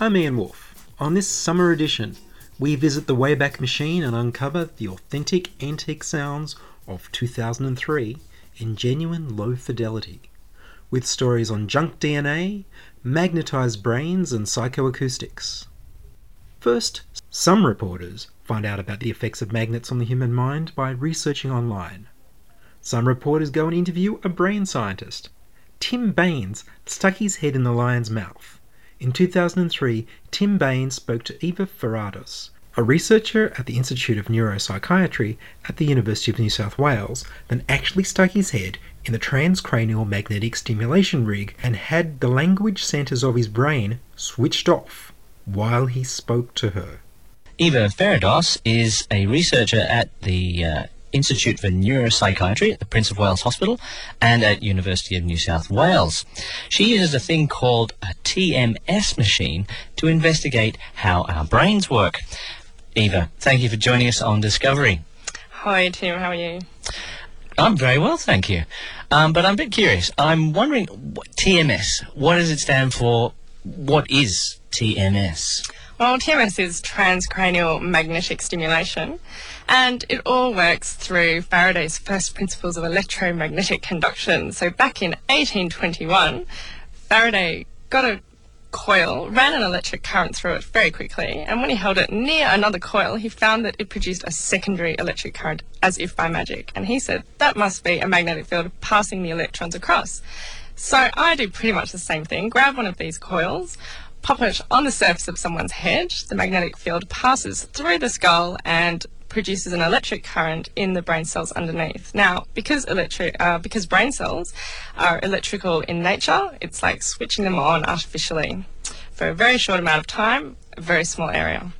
I'm Ian Woolf. On this summer edition, we visit the Wayback Machine and uncover the authentic antique sounds of 2003 in genuine low fidelity, with stories on junk DNA, magnetized brains, and psychoacoustics. First, some reporters find out about the effects of magnets on the human mind by researching online. Some reporters go and interview a brain scientist. Tim Baines stuck his head in the lion's mouth. In 2003, Tim Baines spoke to Eva Ferrados, a researcher at the Institute of Neuropsychiatry at the University of New South Wales, then actually stuck his head in the transcranial magnetic stimulation rig and had the language centers of his brain switched off while he spoke to her. Eva Ferados is a researcher at the uh, Institute for Neuropsychiatry at the Prince of Wales Hospital and at University of New South Wales. She uses a thing called a TMS machine to investigate how our brains work. Eva, thank you for joining us on Discovery. Hi, Tim. How are you? I'm very well, thank you. Um, but I'm a bit curious. I'm wondering, what, TMS, what does it stand for? What is TMS? Well, TMS is transcranial magnetic stimulation, and it all works through Faraday's first principles of electromagnetic conduction. So, back in 1821, Faraday got a coil, ran an electric current through it very quickly, and when he held it near another coil, he found that it produced a secondary electric current as if by magic. And he said that must be a magnetic field passing the electrons across. So I do pretty much the same thing. Grab one of these coils, pop it on the surface of someone's head. The magnetic field passes through the skull and produces an electric current in the brain cells underneath. Now, because electric, uh, because brain cells are electrical in nature, it's like switching them on artificially for a very short amount of time, a very small area.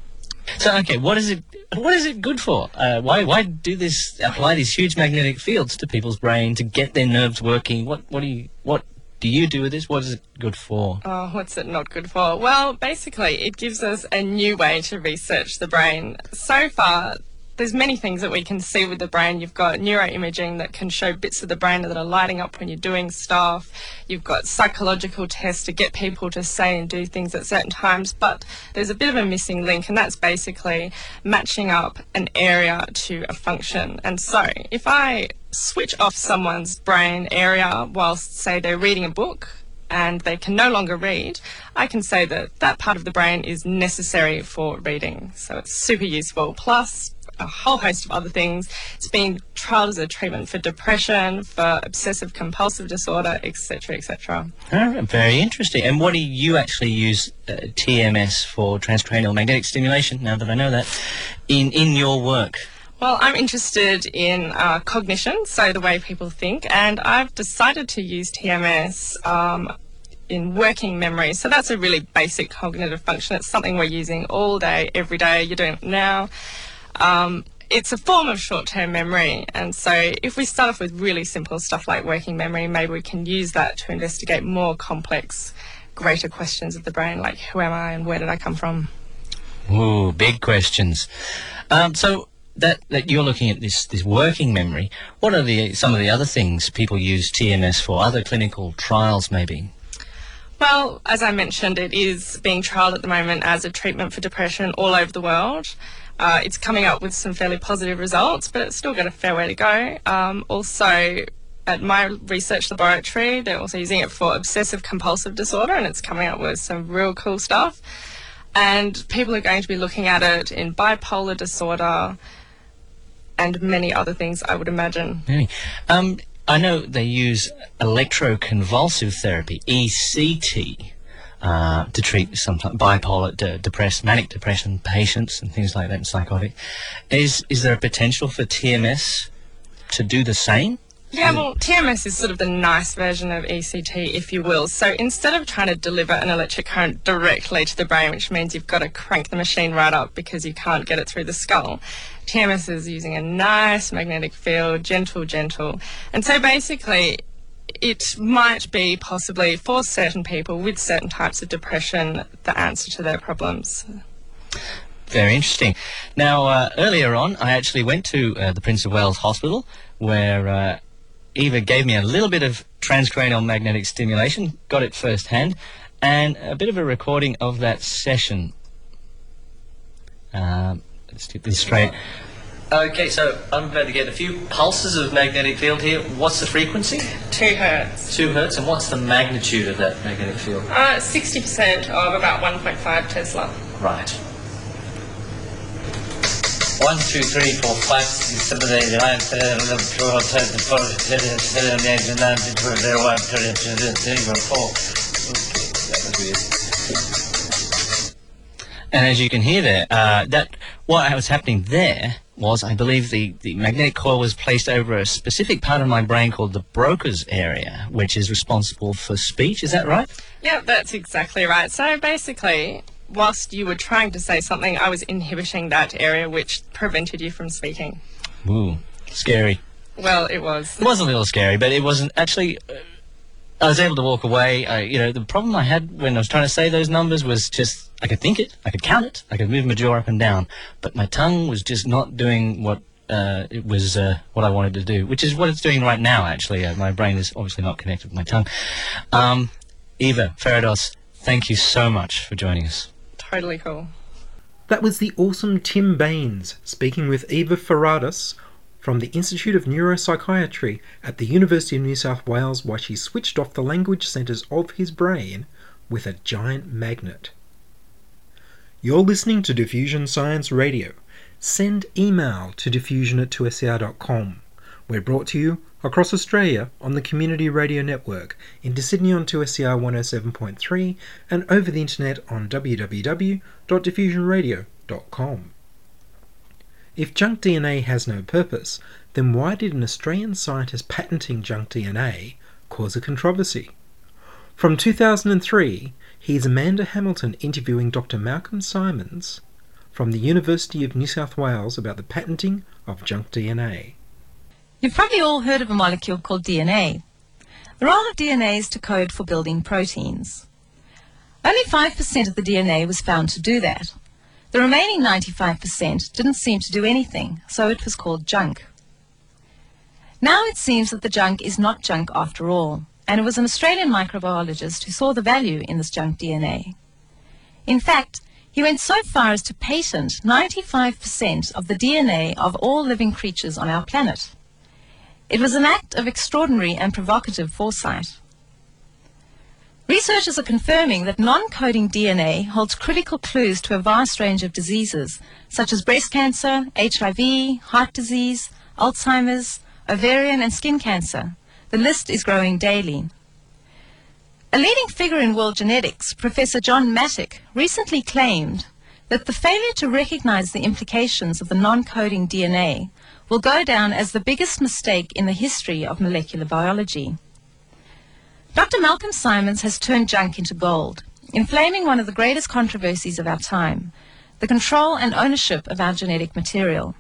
So, okay, what is it? What is it good for? Uh, why why do this? Apply these huge magnetic fields to people's brain to get their nerves working? What what do you what do you do with this? What is it good for? Oh, what's it not good for? Well, basically, it gives us a new way to research the brain. So far, there's many things that we can see with the brain. You've got neuroimaging that can show bits of the brain that are lighting up when you're doing stuff. You've got psychological tests to get people to say and do things at certain times. But there's a bit of a missing link, and that's basically matching up an area to a function. And so, if I switch off someone's brain area whilst, say, they're reading a book, and they can no longer read, I can say that that part of the brain is necessary for reading. So it's super useful. Plus, a whole host of other things. It's being trialled as a treatment for depression, for obsessive compulsive disorder, etc., etc. Oh, very interesting. And what do you actually use uh, TMS for transcranial magnetic stimulation? Now that I know that, in in your work. Well, I'm interested in uh, cognition, so the way people think, and I've decided to use TMS um, in working memory. So that's a really basic cognitive function. It's something we're using all day, every day. You're doing it now. Um, it's a form of short-term memory, and so if we start off with really simple stuff like working memory, maybe we can use that to investigate more complex, greater questions of the brain, like who am I and where did I come from? Ooh, big questions. Um, so that that you're looking at this this working memory. What are the some of the other things people use TMS for? Other clinical trials, maybe. Well, as I mentioned, it is being trialled at the moment as a treatment for depression all over the world. Uh, it's coming up with some fairly positive results, but it's still got a fair way to go. Um, also, at my research laboratory, they're also using it for obsessive compulsive disorder, and it's coming up with some real cool stuff. And people are going to be looking at it in bipolar disorder and many other things, I would imagine. Um, I know they use electroconvulsive therapy (ECT) uh, to treat sometimes bipolar, de- depressed, manic depression patients and things like that, and psychotic. Is is there a potential for TMS to do the same? Yeah, well, TMS is sort of the nice version of ECT, if you will. So instead of trying to deliver an electric current directly to the brain, which means you've got to crank the machine right up because you can't get it through the skull, TMS is using a nice magnetic field, gentle, gentle. And so basically, it might be possibly for certain people with certain types of depression the answer to their problems. Very interesting. Now, uh, earlier on, I actually went to uh, the Prince of Wales Hospital where uh, Eva gave me a little bit of transcranial magnetic stimulation, got it firsthand, and a bit of a recording of that session. Um, let's get this straight. Okay, so I'm about to get a few pulses of magnetic field here. What's the frequency? Two hertz. Two hertz, and what's the magnitude of that magnetic field? Uh, 60% of about 1.5 Tesla. Right. One, two, three, four, five, six, seven, eight, nine, ten, eleven, twelve, thirteen, fourteen, fifteen, sixteen, eighteen, nineteen, twenty, twenty-one, twenty-two, twenty-three, twenty-four. Okay, that was weird. And as you can hear there, uh, that what was happening there was, I believe, the, the magnetic coil was placed over a specific part of my brain called the Broca's area, which is responsible for speech. Is that right? Yeah, that's exactly right. So basically, whilst you were trying to say something, I was inhibiting that area which prevented you from speaking. Ooh, scary. Well, it was. It was a little scary, but it wasn't actually. Uh, I was able to walk away. I, you know, the problem I had when I was trying to say those numbers was just I could think it, I could count it, I could move my jaw up and down, but my tongue was just not doing what uh, it was uh, what I wanted to do, which is what it's doing right now. Actually, uh, my brain is obviously not connected with my tongue. Um, Eva Farados, thank you so much for joining us. Totally cool. That was the awesome Tim Baines speaking with Eva Ferradas from the Institute of Neuropsychiatry at the University of New South Wales while she switched off the language centres of his brain with a giant magnet. You're listening to Diffusion Science Radio. Send email to diffusion at 2ser.com. We're brought to you across Australia on the Community Radio Network, into Sydney on 2SER 107.3, and over the internet on www.diffusionradio.com. If junk DNA has no purpose, then why did an Australian scientist patenting junk DNA cause a controversy? From 2003, here's Amanda Hamilton interviewing Dr. Malcolm Simons from the University of New South Wales about the patenting of junk DNA. You've probably all heard of a molecule called DNA. The role of DNA is to code for building proteins. Only 5% of the DNA was found to do that. The remaining 95% didn't seem to do anything, so it was called junk. Now it seems that the junk is not junk after all, and it was an Australian microbiologist who saw the value in this junk DNA. In fact, he went so far as to patent 95% of the DNA of all living creatures on our planet. It was an act of extraordinary and provocative foresight. Researchers are confirming that non-coding DNA holds critical clues to a vast range of diseases, such as breast cancer, HIV, heart disease, Alzheimer's, ovarian and skin cancer. The list is growing daily. A leading figure in world genetics, Professor John Mattick, recently claimed that the failure to recognize the implications of the non-coding DNA will go down as the biggest mistake in the history of molecular biology. Dr. Malcolm Simons has turned junk into gold, inflaming one of the greatest controversies of our time, the control and ownership of our genetic material.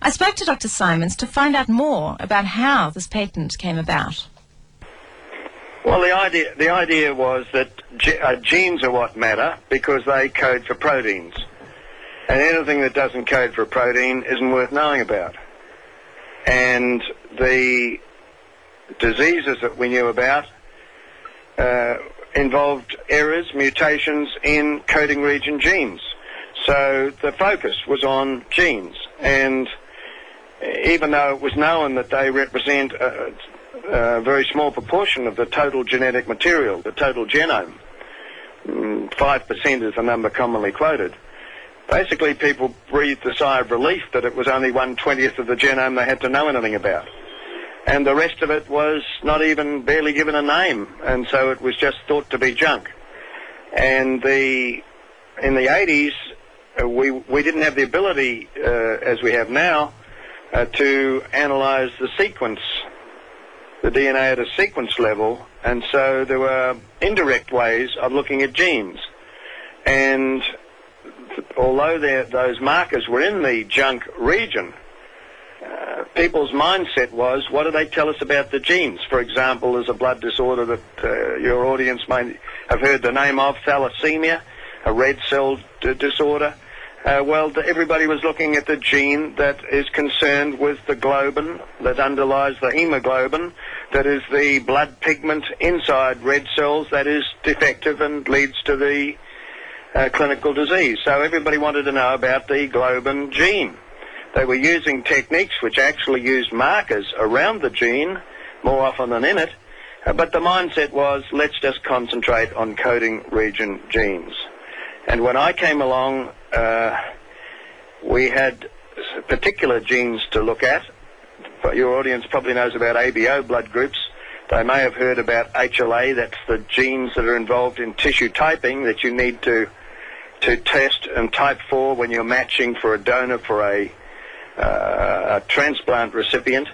I spoke to Dr. Simons to find out more about how this patent came about. Well, the idea the idea was that ge- uh, genes are what matter because they code for proteins, and anything that doesn't code for a protein isn't worth knowing about. And the diseases that we knew about uh, involved errors, mutations in coding region genes. So the focus was on genes, and even though it was known that they represent a, a very small proportion of the total genetic material, the total genome, mm, 5% is the number commonly quoted, basically people breathed a sigh of relief that it was only one twentieth of the genome they had to know anything about. And the rest of it was not even barely given a name, and so it was just thought to be junk. And the in the 80s, uh, we we didn't have the ability, uh, as we have now, uh, to analyze the sequence the DNA at a sequence level, and so there were indirect ways of looking at genes. And although those markers were in the junk region, uh, people's mindset was, what do they tell us about the genes? For example, there's a blood disorder that uh, your audience may have heard the name of, thalassemia, a red cell d- disorder. Uh, well, everybody was looking at the gene that is concerned with the globin that underlies the hemoglobin, that is the blood pigment inside red cells that is defective and leads to the uh, clinical disease. So everybody wanted to know about the globin gene. They were using techniques which actually used markers around the gene more often than in it, uh, but the mindset was let's just concentrate on coding region genes. And when I came along, uh, we had particular genes to look at. Your audience probably knows about ABO blood groups. They may have heard about HLA, that's the genes that are involved in tissue typing that you need to to test and type for when you're matching for a donor for a transplant recipient.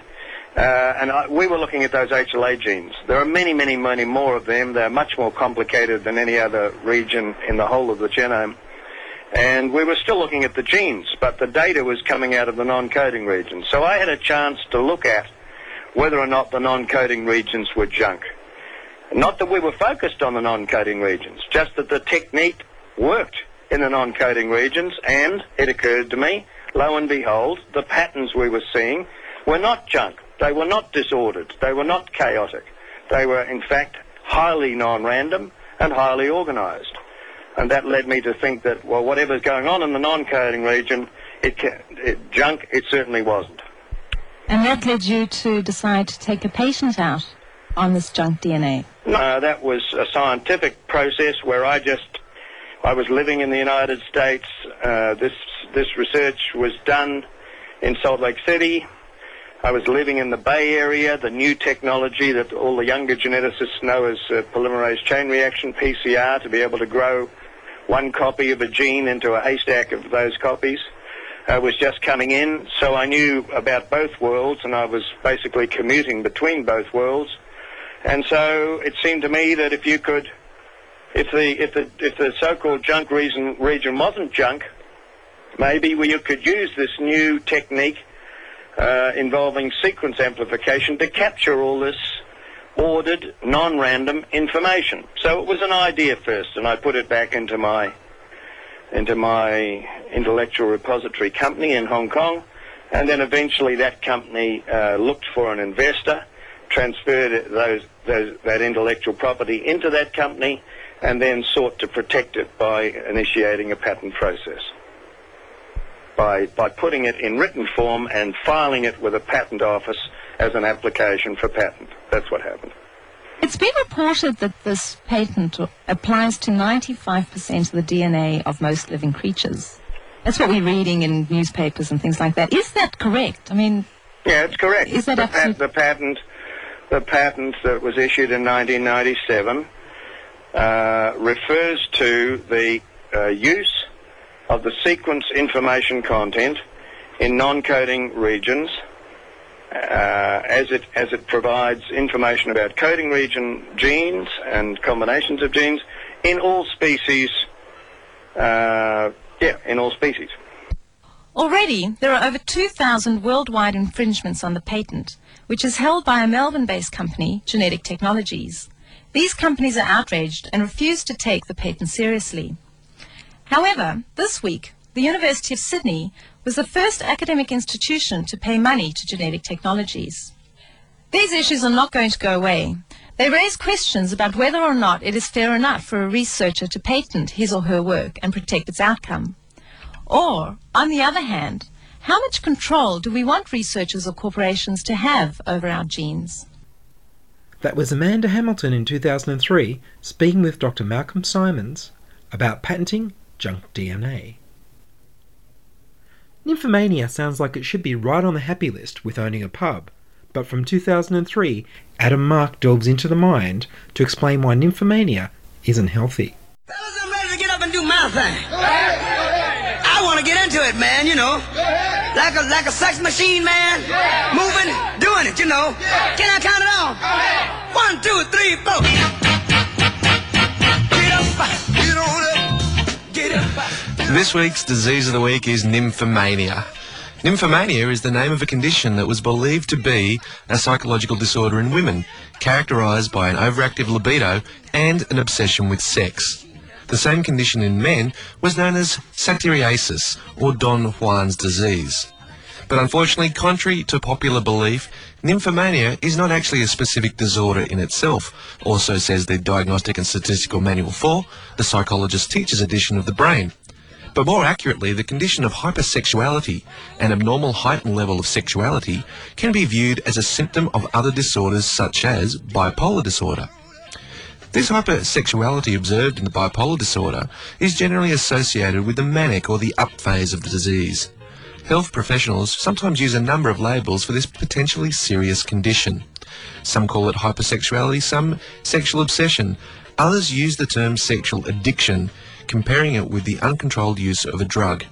Uh, and we were looking at those HLA genes. There are many, many, many more of them. They're much more complicated than any other region in the whole of the genome. And we were still looking at the genes, but the data was coming out of the non-coding regions. So I had a chance to look at whether or not the non-coding regions were junk. Not that we were focused on the non-coding regions, just that the technique worked in the non-coding regions, and it occurred to me, lo and behold, the patterns we were seeing were not junk. They were not disordered. They were not chaotic. They were, in fact, highly non-random and highly organised. And that led me to think that, well, whatever's going on in the non-coding region, it, it junk, it certainly wasn't. And that led you to decide to take a patient out on this junk DNA. No, that was a scientific process where I just, I was living in the United States. Uh, this this research was done in Salt Lake City. I was living in the Bay Area, the new technology that all the younger geneticists know as uh, polymerase chain reaction, PCR, to be able to grow one copy of a gene into a haystack of those copies. uh, was just coming in, so I knew about both worlds, and I was basically commuting between both worlds. And so it seemed to me that if you could, if the if the if the so-called junk region region wasn't junk, maybe we could use this new technique uh, involving sequence amplification to capture all this ordered, non-random information. So it was an idea first, and I put it back into my into my intellectual repository company in Hong Kong, and then eventually that company uh, looked for an investor, transferred those, those that intellectual property into that company, and then sought to protect it by initiating a patent process. By, by putting it in written form and filing it with a patent office as an application for patent. That's what happened. It's been reported that this patent applies to 95% of the DNA of most living creatures. That's what we're reading in newspapers and things like that. Is that correct? I mean, Yeah, it's correct. Is that the, absolute- the patent, the patent that was issued in 1997 uh, refers to the uh, use of the sequence information content in non-coding regions uh, as it as it provides information about coding region genes and combinations of genes in all species. Uh, yeah, in all species. Already, there are over 2,000 worldwide infringements on the patent, which is held by a Melbourne-based company, Genetic Technologies. These companies are outraged and refuse to take the patent seriously. However, this week, the University of Sydney was the first academic institution to pay money to Genetic Technologies. These issues are not going to go away. They raise questions about whether or not it is fair enough for a researcher to patent his or her work and protect its outcome. Or, on the other hand, how much control do we want researchers or corporations to have over our genes? That was Amanda Hamilton in 2003 speaking with Dr. Malcolm Simons about patenting junk DNA. Nymphomania sounds like it should be right on the happy list with owning a pub, but from 2003, Adam Mark delves into the mind to explain why nymphomania isn't healthy. Fellas, I'm ready to get up and do my thing. I want to get into it, man, you know. Like a like a sex machine, man. Moving, doing it, you know. Can I count it on. One, two, three, four. This week's disease of the week is nymphomania. Nymphomania is the name of a condition that was believed to be a psychological disorder in women, characterized by an overactive libido and an obsession with sex. The same condition in men was known as satyriasis, or Don Juan's disease. But unfortunately, contrary to popular belief, nymphomania is not actually a specific disorder in itself, also says the Diagnostic and Statistical Manual 4, the Psychologist Teacher's edition of the brain. But more accurately, the condition of hypersexuality, an abnormal heightened level of sexuality, can be viewed as a symptom of other disorders such as bipolar disorder. This hypersexuality observed in the bipolar disorder is generally associated with the manic or the up phase of the disease. Health professionals sometimes use a number of labels for this potentially serious condition. Some call it hypersexuality, some sexual obsession. Others use the term sexual addiction, comparing it with the uncontrolled use of a drug.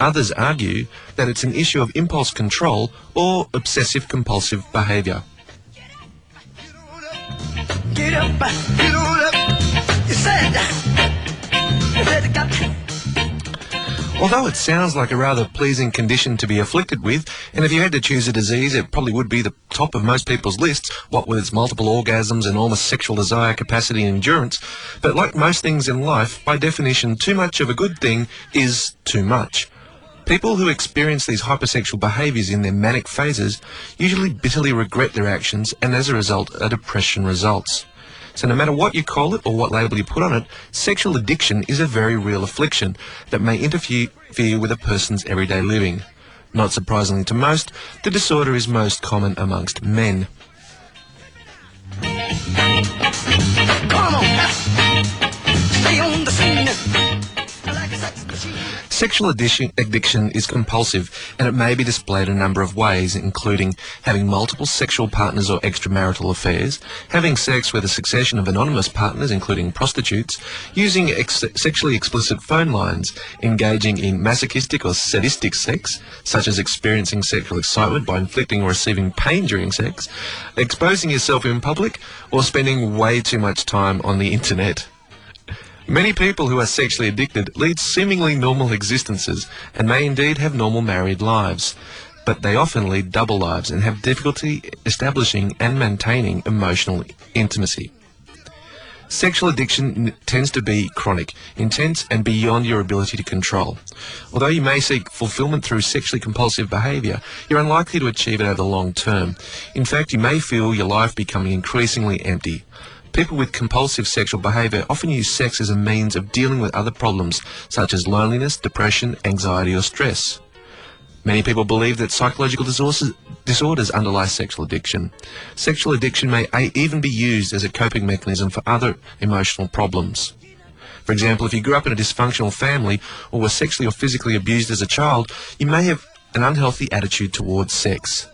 Others argue that it's an issue of impulse control or obsessive compulsive behaviour. Get up, get up. You said, you said. Although it sounds like a rather pleasing condition to be afflicted with, and if you had to choose a disease, it probably would be the top of most people's lists, what with its multiple orgasms, enormous sexual desire, capacity, and endurance. But like most things in life, by definition, too much of a good thing is too much. People who experience these hypersexual behaviours in their manic phases usually bitterly regret their actions, and as a result, a depression results. So no matter what you call it or what label you put on it, sexual addiction is a very real affliction that may interfere with a person's everyday living. Not surprisingly to most, the disorder is most common amongst men. Sexual addiction, addiction is compulsive and it may be displayed in a number of ways, including having multiple sexual partners or extramarital affairs, having sex with a succession of anonymous partners, including prostitutes, using ex- sexually explicit phone lines, engaging in masochistic or sadistic sex, such as experiencing sexual excitement by inflicting or receiving pain during sex, exposing yourself in public, or spending way too much time on the internet. Many people who are sexually addicted lead seemingly normal existences and may indeed have normal married lives, but they often lead double lives and have difficulty establishing and maintaining emotional intimacy. Sexual addiction tends to be chronic, intense, and beyond your ability to control. Although you may seek fulfillment through sexually compulsive behaviour, you're unlikely to achieve it over the long term. In fact, you may feel your life becoming increasingly empty. People with compulsive sexual behaviour often use sex as a means of dealing with other problems such as loneliness, depression, anxiety, or stress. Many people believe that psychological disorders underlie sexual addiction. Sexual addiction may even be used as a coping mechanism for other emotional problems. For example, if you grew up in a dysfunctional family or were sexually or physically abused as a child, you may have an unhealthy attitude towards sex.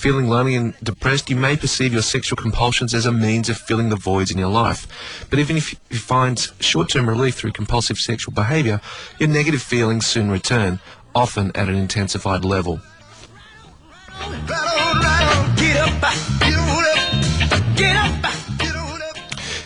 Feeling lonely and depressed, you may perceive your sexual compulsions as a means of filling the voids in your life. But even if you find short-term relief through compulsive sexual behaviour, your negative feelings soon return, often at an intensified level.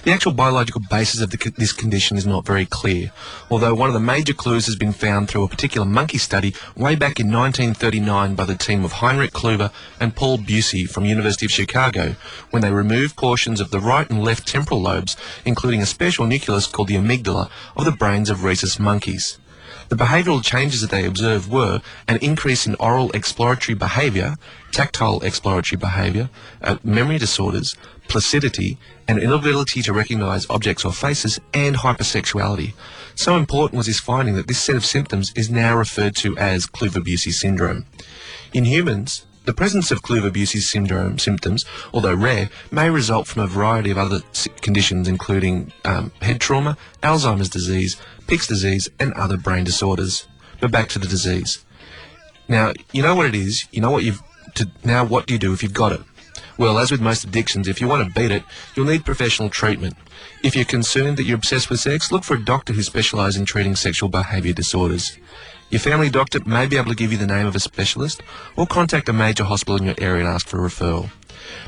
The actual biological basis of the, this condition is not very clear, although one of the major clues has been found through a particular monkey study way back in 1939 by the team of Heinrich Kluver and Paul Bucy from University of Chicago, when they removed portions of the right and left temporal lobes, including a special nucleus called the amygdala, of the brains of rhesus monkeys. The behavioural changes that they observed were an increase in oral exploratory behaviour, tactile exploratory behaviour, uh, memory disorders, placidity, an inability to recognise objects or faces, and hypersexuality. So important was this finding that this set of symptoms is now referred to as Kluver-Bucy syndrome. In humans, the presence of Kluver-Bucy syndrome symptoms, although rare, may result from a variety of other conditions, including um, head trauma, Alzheimer's disease, Pick's disease, and other brain disorders. But back to the disease. Now, you know what it is. You know what you've. To, now, what do you do if you've got it? Well, as with most addictions, if you want to beat it, you'll need professional treatment. If you're concerned that you're obsessed with sex, look for a doctor who specialises in treating sexual behaviour disorders. Your family doctor may be able to give you the name of a specialist, or contact a major hospital in your area and ask for a referral.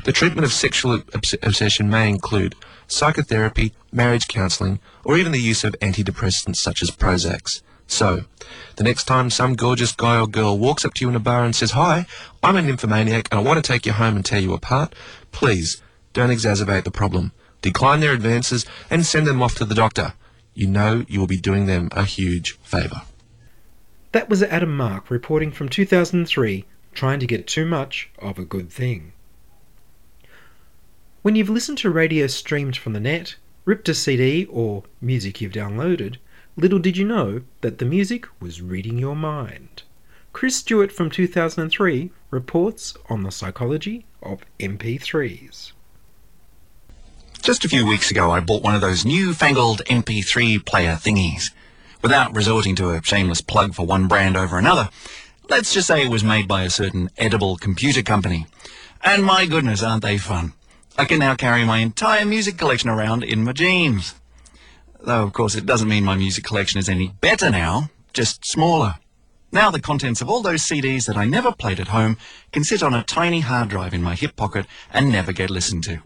The treatment of sexual obs- obsession may include psychotherapy, marriage counselling, or even the use of antidepressants such as Prozacs. So, the next time some gorgeous guy or girl walks up to you in a bar and says, Hi, I'm an nymphomaniac and I want to take you home and tear you apart, please don't exacerbate the problem. Decline their advances and send them off to the doctor. You know you will be doing them a huge favour. That was Adam Mark reporting from 2003, trying to get too much of a good thing. When you've listened to radio streamed from the net, ripped a CD, or music you've downloaded, little did you know that the music was reading your mind. Chris Stewart from 2003 reports on the psychology of MP3s. Just a few weeks ago, I bought one of those newfangled MP3 player thingies. Without resorting to a shameless plug for one brand over another, let's just say it was made by a certain edible computer company. And my goodness, aren't they fun? I can now carry my entire music collection around in my jeans. Though, of course, it doesn't mean my music collection is any better now, just smaller. Now the contents of all those CDs that I never played at home can sit on a tiny hard drive in my hip pocket and never get listened to.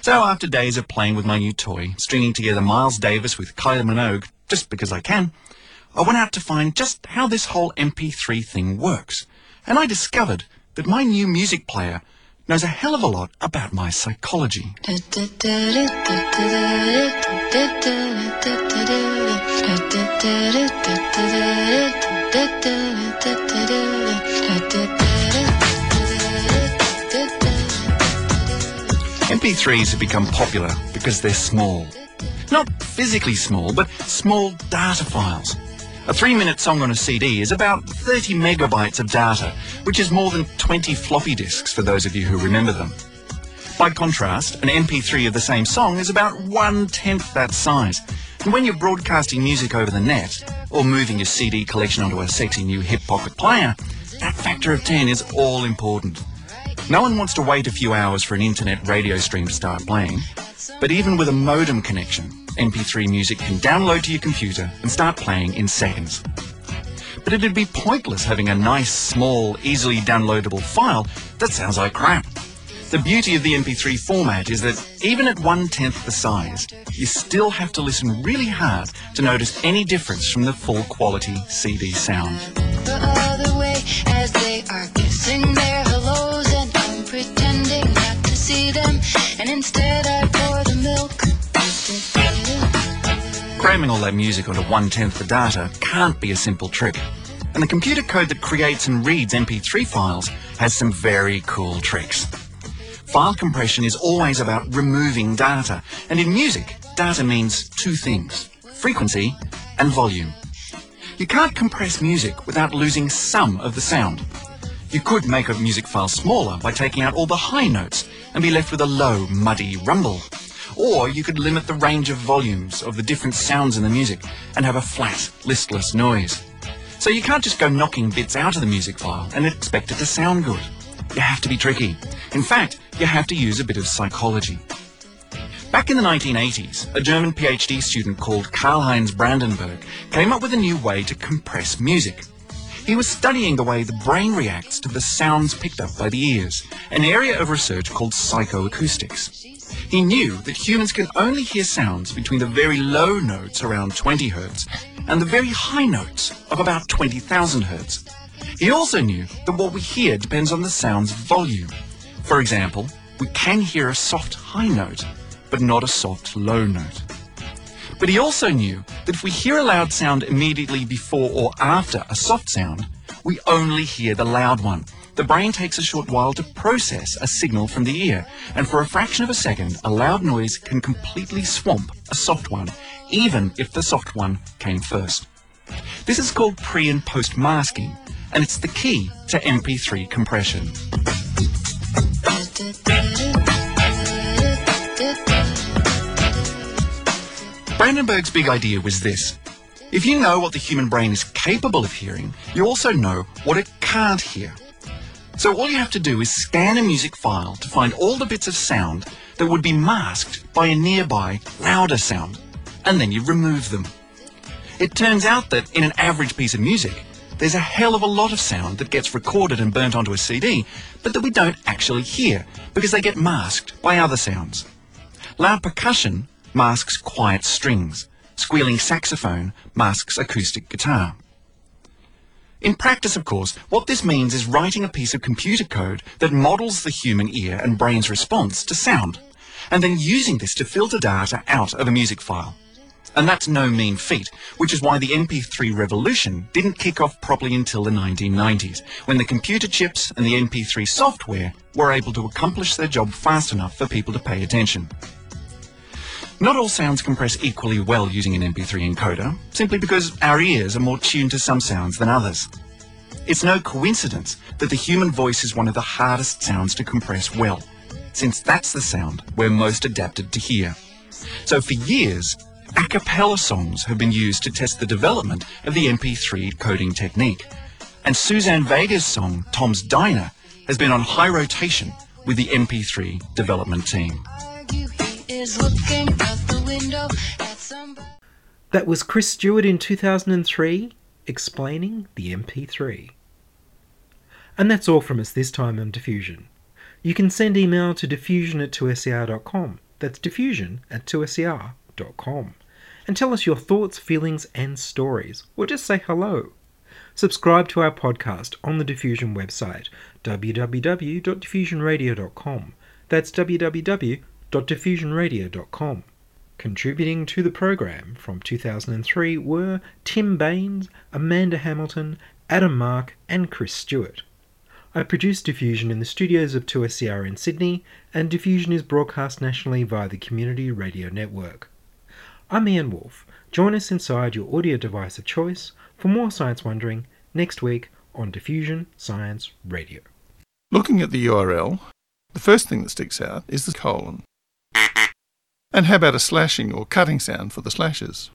So after days of playing with my new toy, stringing together Miles Davis with Kylie Minogue, just because I can, I went out to find just how this whole MP3 thing works. And I discovered that my new music player knows a hell of a lot about my psychology. MP3s have become popular because they're small. Not physically small, but small data files. A three minute song on a CD is about 30 megabytes of data, which is more than 20 floppy disks for those of you who remember them. By contrast, an MP3 of the same song is about one tenth that size. And when you're broadcasting music over the net, or moving your CD collection onto a sexy new hip pocket player, that factor of 10 is all important. No one wants to wait a few hours for an internet radio stream to start playing, but even with a modem connection, MP3 music can download to your computer and start playing in seconds. But it'd be pointless having a nice, small, easily downloadable file that sounds like crap. The beauty of the MP3 format is that even at one tenth the size, you still have to listen really hard to notice any difference from the full quality CD sound. the Cramming all that music onto one tenth the data can't be a simple trick. And the computer code that creates and reads MP3 files has some very cool tricks. File compression is always about removing data, and in music, data means two things frequency and volume. You can't compress music without losing some of the sound. You could make a music file smaller by taking out all the high notes and be left with a low, muddy rumble. Or you could limit the range of volumes of the different sounds in the music and have a flat, listless noise. So you can't just go knocking bits out of the music file and expect it to sound good. You have to be tricky. In fact, you have to use a bit of psychology. Back in the 1980s, a German PhD student called Karl-Heinz Brandenburg came up with a new way to compress music. He was studying the way the brain reacts to the sounds picked up by the ears, an area of research called psychoacoustics. He knew that humans can only hear sounds between the very low notes around 20 hertz and the very high notes of about 20,000 hertz. He also knew that what we hear depends on the sound's volume. For example, we can hear a soft high note, but not a soft low note. But he also knew that if we hear a loud sound immediately before or after a soft sound, we only hear the loud one. The brain takes a short while to process a signal from the ear, and for a fraction of a second, a loud noise can completely swamp a soft one, even if the soft one came first. This is called pre and post masking, and it's the key to MP3 compression. Brandenburg's big idea was this. If you know what the human brain is capable of hearing, you also know what it can't hear. So all you have to do is scan a music file to find all the bits of sound that would be masked by a nearby, louder sound, and then you remove them. It turns out that in an average piece of music, there's a hell of a lot of sound that gets recorded and burnt onto a CD, but that we don't actually hear because they get masked by other sounds. Loud percussion masks quiet strings. Squealing saxophone masks acoustic guitar. In practice, of course, what this means is writing a piece of computer code that models the human ear and brain's response to sound, and then using this to filter data out of a music file. And that's no mean feat, which is why the MP3 revolution didn't kick off properly until the 1990s, when the computer chips and the MP3 software were able to accomplish their job fast enough for people to pay attention. Not all sounds compress equally well using an MP3 encoder, simply because our ears are more tuned to some sounds than others. It's no coincidence that the human voice is one of the hardest sounds to compress well, since that's the sound we're most adapted to hear. So for years, a cappella songs have been used to test the development of the MP3 coding technique. And Suzanne Vega's song, Tom's Diner, has been on high rotation with the MP3 development team. That was Chris Stewart in 2003 explaining the MP3. And that's all from us this time on Diffusion. You can send email to diffusion at 2ser.com. That's diffusion at 2ser.com. And tell us your thoughts, feelings, and stories, or just say hello. Subscribe to our podcast on the Diffusion website, www.diffusionradio.com. That's www.diffusionradio.com. Contributing to the program from 2003 were Tim Baines, Amanda Hamilton, Adam Mark, and Chris Stewart. I produce Diffusion in the studios of 2SER in Sydney, and Diffusion is broadcast nationally via the Community Radio Network. I'm Ian Woolf. Join us inside your audio device of choice for more science wondering next week on Diffusion Science Radio. Looking at the URL, the first thing that sticks out is the colon. And how about a slashing or cutting sound for the slashes?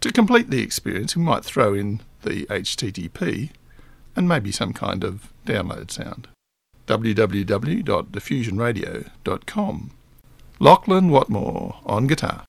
To complete the experience, we might throw in the HTTP and maybe some kind of download sound. www.diffusionradio.com. Lachlan Watmore on guitar.